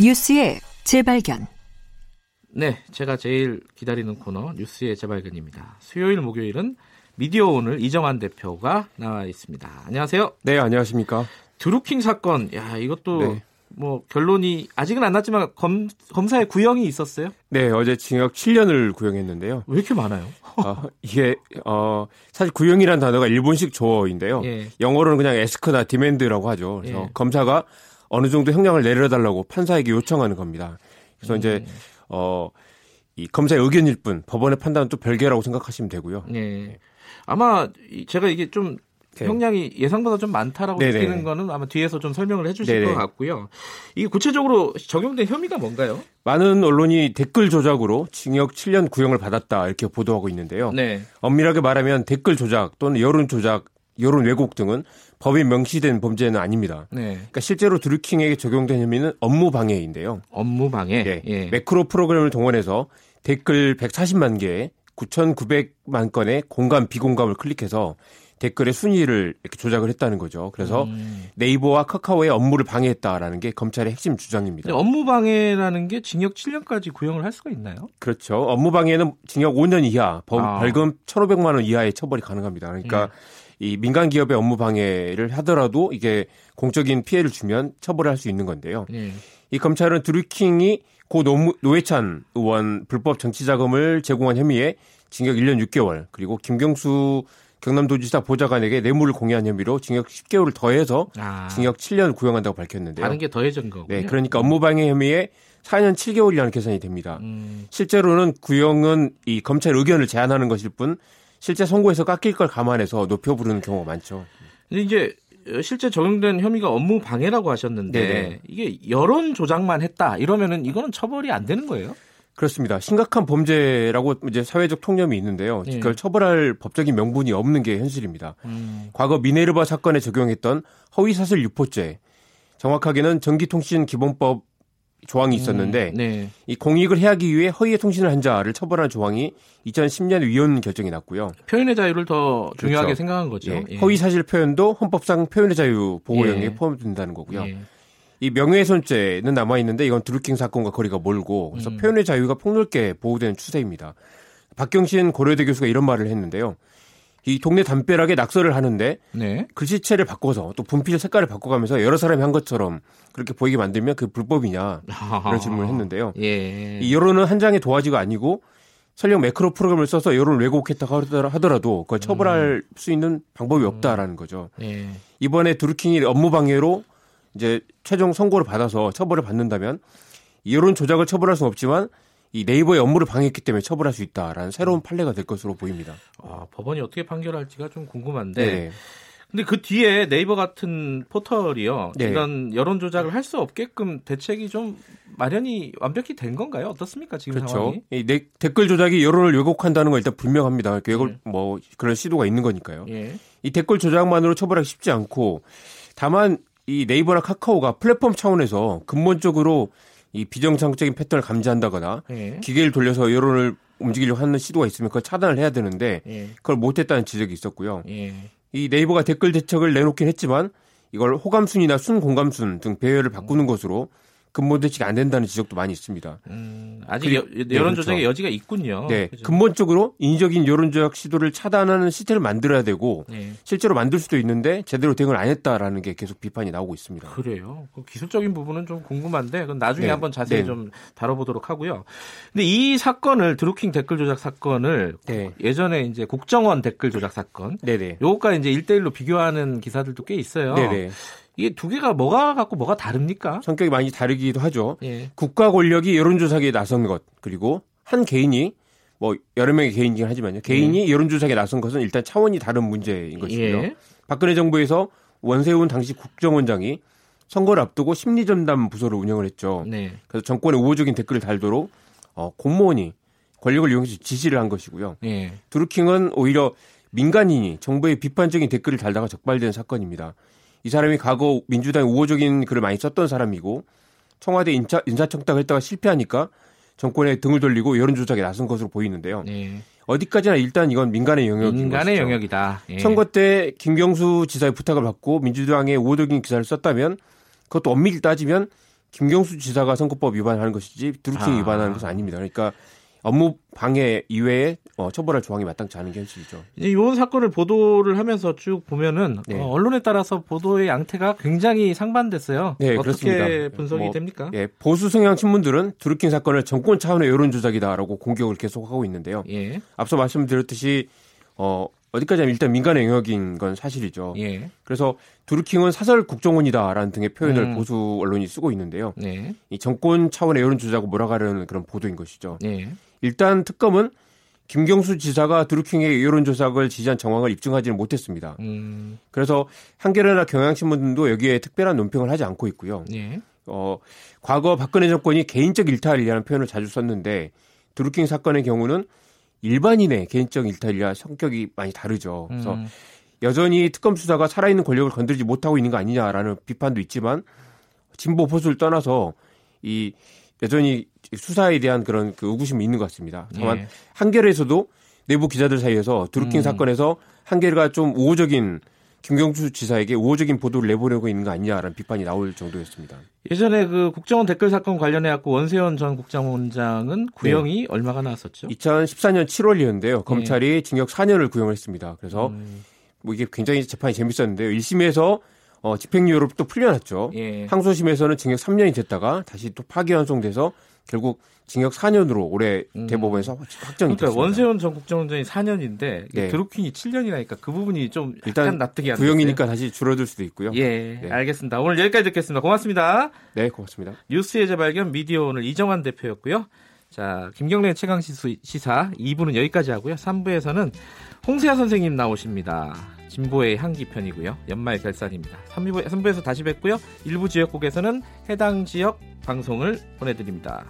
뉴스의 재발견. 네, 제가 제일 기다리는 코너 뉴스의 재발견입니다. 수요일, 목요일은 미디어 오늘 이정환 대표가 나와 있습니다. 안녕하세요. 네, 안녕하십니까. 드루킹 사건, 야 이것도 네. 뭐 결론이 아직은 안 났지만 검, 검사의 구형이 있었어요? 네, 어제 징역 7년을 구형했는데요. 왜 이렇게 많아요? 어, 이게 어 사실 구형이란 단어가 일본식 조어인데요. 예. 영어로는 그냥 에스크나 디맨드라고 하죠. 그래서 예. 검사가 어느 정도 형량을 내려달라고 판사에게 요청하는 겁니다. 그래서 음. 이제 어, 이 검사의 의견일 뿐 법원의 판단은 또 별개라고 생각하시면 되고요. 네. 아마 제가 이게 좀 네. 형량이 예상보다 좀 많다라고 네네. 느끼는 거는 아마 뒤에서 좀 설명을 해주실 네네. 것 같고요. 이게 구체적으로 적용된 혐의가 뭔가요? 많은 언론이 댓글 조작으로 징역 7년 구형을 받았다 이렇게 보도하고 있는데요. 네. 엄밀하게 말하면 댓글 조작 또는 여론 조작, 여론 왜곡 등은 법에 명시된 범죄는 아닙니다. 네. 그러니까 실제로 드루킹에게 적용된 혐의는 업무 방해인데요. 업무 방해. 네. 예. 매크로 프로그램을 동원해서 댓글 140만 개에 9,900만 건의 공감 비공감을 클릭해서 댓글의 순위를 이렇게 조작을 했다는 거죠. 그래서 음. 네이버와 카카오의 업무를 방해했다라는 게 검찰의 핵심 주장입니다. 업무 방해라는 게 징역 7년까지 구형을 할 수가 있나요? 그렇죠. 업무 방해는 징역 5년 이하, 아. 벌금 1,500만 원 이하의 처벌이 가능합니다. 그러니까 예. 이 민간 기업의 업무 방해를 하더라도 이게 공적인 피해를 주면 처벌을 할 수 있는 건데요. 네. 이 검찰은 드루킹이 고 노, 노회찬 의원 불법 정치 자금을 제공한 혐의에 징역 1년 6개월 그리고 김경수 경남도지사 보좌관에게 뇌물을 공여한 혐의로 징역 10개월을 더해서 아. 징역 7년 구형한다고 밝혔는데요. 다른 게 더해진 거고요. 네, 그러니까 업무방해 혐의에 4년 7개월이라는 계산이 됩니다. 음. 실제로는 구형은 이 검찰 의견을 제안하는 것일 뿐 실제 선고에서 깎일 걸 감안해서 높여 부르는 경우가 많죠. 근데 이제 실제 적용된 혐의가 업무 방해라고 하셨는데 네네. 이게 여론 조작만 했다 이러면은 이거는 처벌이 안 되는 거예요? 그렇습니다. 심각한 범죄라고 이제 사회적 통념이 있는데요. 예. 그걸 처벌할 법적인 명분이 없는 게 현실입니다. 음. 과거 미네르바 사건에 적용했던 허위사실 유포죄, 정확하게는 전기통신기본법 조항이 음, 있었는데 음, 네. 이 공익을 해하기 위해 허위의 통신을 한 자를 처벌한 조항이 2010년 위헌 결정이 났고요. 표현의 자유를 더 중요하게 그렇죠. 생각한 거죠. 예. 예. 허위 사실 표현도 헌법상 표현의 자유 보호 영역에 예. 포함된다는 거고요. 예. 이 명예훼손죄는 남아 있는데 이건 드루킹 사건과 거리가 멀고 그래서 음. 표현의 자유가 폭넓게 보호되는 추세입니다. 박경신 고려대 교수가 이런 말을 했는데요. 이 동네 담벼락에 낙서를 하는데 네. 글씨체를 바꿔서 또 분필 색깔을 바꿔가면서 여러 사람이 한 것처럼 그렇게 보이게 만들면 그 불법이냐 그런 질문을 했는데요. 예. 이 여론은 한 장의 도화지가 아니고 설령 매크로 프로그램을 써서 여론을 왜곡했다고 하더라도 그걸 처벌할 음. 수 있는 방법이 없다라는 거죠. 예. 이번에 드루킹이 업무 방해로 이제 최종 선고를 받아서 처벌을 받는다면 여론 조작을 처벌할 수는 없지만 이 네이버의 업무를 방해했기 때문에 처벌할 수 있다라는 새로운 음. 판례가 될 것으로 보입니다. 아, 법원이 어떻게 판결할지가 좀 궁금한데. 네. 근데 그 뒤에 네이버 같은 포털이요. 네. 이런 여론 조작을 할 수 없게끔 대책이 좀 마련이 완벽히 된 건가요? 어떻습니까 지금 그렇죠. 상황이? 이 네, 댓글 조작이 여론을 왜곡한다는 건 일단 분명합니다. 왜곡 네. 뭐 그런 시도가 있는 거니까요. 예. 이 댓글 조작만으로 처벌하기 쉽지 않고 다만 이 네이버나 카카오가 플랫폼 차원에서 근본적으로 이 비정상적인 패턴을 감지한다거나 예. 기계를 돌려서 여론을 움직이려고 하는 시도가 있으면 그걸 차단을 해야 되는데 예. 그걸 못했다는 지적이 있었고요. 예. 이 네이버가 댓글 대책을 내놓긴 했지만 이걸 호감순이나 순공감순 등 배열을 바꾸는 것으로 근본 대책이 안 된다는 지적도 많이 있습니다. 음, 아직 여, 네, 론 조작의 그렇죠. 여지가 있군요. 네, 그죠? 근본적으로 인위적인 여론 조작 시도를 차단하는 시스템을 만들어야 되고 네. 실제로 만들 수도 있는데 제대로 대응을 안 했다라는 게 계속 비판이 나오고 있습니다. 그래요. 그 기술적인 부분은 좀 궁금한데 그건 나중에 네. 한번 자세히 네. 좀 다뤄보도록 하고요. 근데 이 사건을 드루킹 댓글 조작 사건을 네. 예전에 이제 국정원 댓글 조작 사건, 네 네. 요거가 이제 1대1로 비교하는 기사들도 꽤 있어요. 네 네. 이게 두 개가 뭐가 갖고 뭐가 다릅니까? 성격이 많이 다르기도 하죠. 예. 국가 권력이 여론조사에 나선 것 그리고 한 개인이 뭐 여러 명의 개인이긴 하지만요. 개인이 예. 여론조사에 나선 것은 일단 차원이 다른 문제인 것이고요. 예. 박근혜 정부에서 원세훈 당시 국정원장이 선거를 앞두고 심리전담 부서를 운영을 했죠. 네. 그래서 정권의 우호적인 댓글을 달도록 어, 공무원이 권력을 이용해서 지시를 한 것이고요. 예. 드루킹은 오히려 민간인이 정부의 비판적인 댓글을 달다가 적발된 사건입니다. 이 사람이 과거 민주당 우호적인 글을 많이 썼던 사람이고 청와대 인사, 인사청탁을 했다가 실패하니까 정권에 등을 돌리고 여론조작에 나선 것으로 보이는데요. 네. 어디까지나 일단 이건 민간의 영역인 민간의 것이죠. 영역이다. 예. 선거 때 김경수 지사의 부탁을 받고 민주당의 우호적인 기사를 썼다면 그것도 엄밀히 따지면 김경수 지사가 선거법 위반하는 것이지 드루킹 아. 위반하는 것은 아닙니다. 그러니까 업무 방해 이외에 어, 처벌할 조항이 마땅치 않은 게 현실이죠. 이제 이 사건을 보도를 하면서 쭉 보면은 네. 어, 언론에 따라서 보도의 양태가 굉장히 상반됐어요. 네, 어떻게 그렇습니다. 분석이 뭐, 됩니까? 예, 보수 성향 신문들은 드루킹 사건을 정권 차원의 여론 조작이다라고 공격을 계속하고 있는데요. 예. 앞서 말씀드렸듯이 어, 어디까지 하면 일단 민간의 영역인 건 사실이죠. 예. 그래서 두루킹은 사설 국정원이다라는 등의 표현을 음. 보수 언론이 쓰고 있는데요. 네. 이 정권 차원의 여론 조작을 몰아가려는 그런 보도인 것이죠. 네. 일단 특검은 김경수 지사가 드루킹의 여론조작을 지지한 정황을 입증하지는 못했습니다. 음. 그래서 한겨레나 경향신문도 여기에 특별한 논평을 하지 않고 있고요. 네. 어, 과거 박근혜 정권이 개인적 일탈이라는 표현을 자주 썼는데 드루킹 사건의 경우는 일반인의 개인적 일탈이라 성격이 많이 다르죠. 그래서 음. 여전히 특검 수사가 살아있는 권력을 건드리지 못하고 있는 거 아니냐라는 비판도 있지만 진보 보수를 떠나서 이 여전히 수사에 대한 그런 그 의구심이 있는 것 같습니다. 다만 예. 한겨레에서도 내부 기자들 사이에서 드루킹 음. 사건에서 한겨레가 좀 우호적인 김경수 지사에게 우호적인 보도를 내보려고 있는 거 아니냐라는 비판이 나올 정도였습니다. 예전에 그 국정원 댓글 사건 관련해 갖고 원세현 전 국정원장은 구형이 네. 얼마가 나왔었죠? 2014년 7월이었는데요. 검찰이 네. 징역 4년을 구형했습니다. 그래서 음. 뭐 이게 굉장히 재판이 재밌었는데요. 1심에서 어, 집행유예로 또 풀려났죠. 예. 항소심에서는 징역 3년이 됐다가 다시 또 파기환송돼서 결국 징역 4년으로 올해 음. 대법원에서 확정이 그러니까 됐습니다. 원세훈 전 국정원장이 4년인데 네. 드루킹이 7년이라니까 그 부분이 좀 일단 납득이 안. 구형이니까 다시 줄어들 수도 있고요. 예, 네. 알겠습니다. 오늘 여기까지 듣겠습니다. 고맙습니다. 네, 고맙습니다. 뉴스의 재발견 미디어 오늘 이정환 대표였고요. 자, 김경래 최강 시사 2부는 여기까지 하고요. 3부에서는 홍세아 선생님 나오십니다. 진보의 향기 편이고요. 연말 결산입니다. 3부, 3부에서 다시 뵙고요. 일부 지역국에서는 해당 지역 방송을 보내드립니다.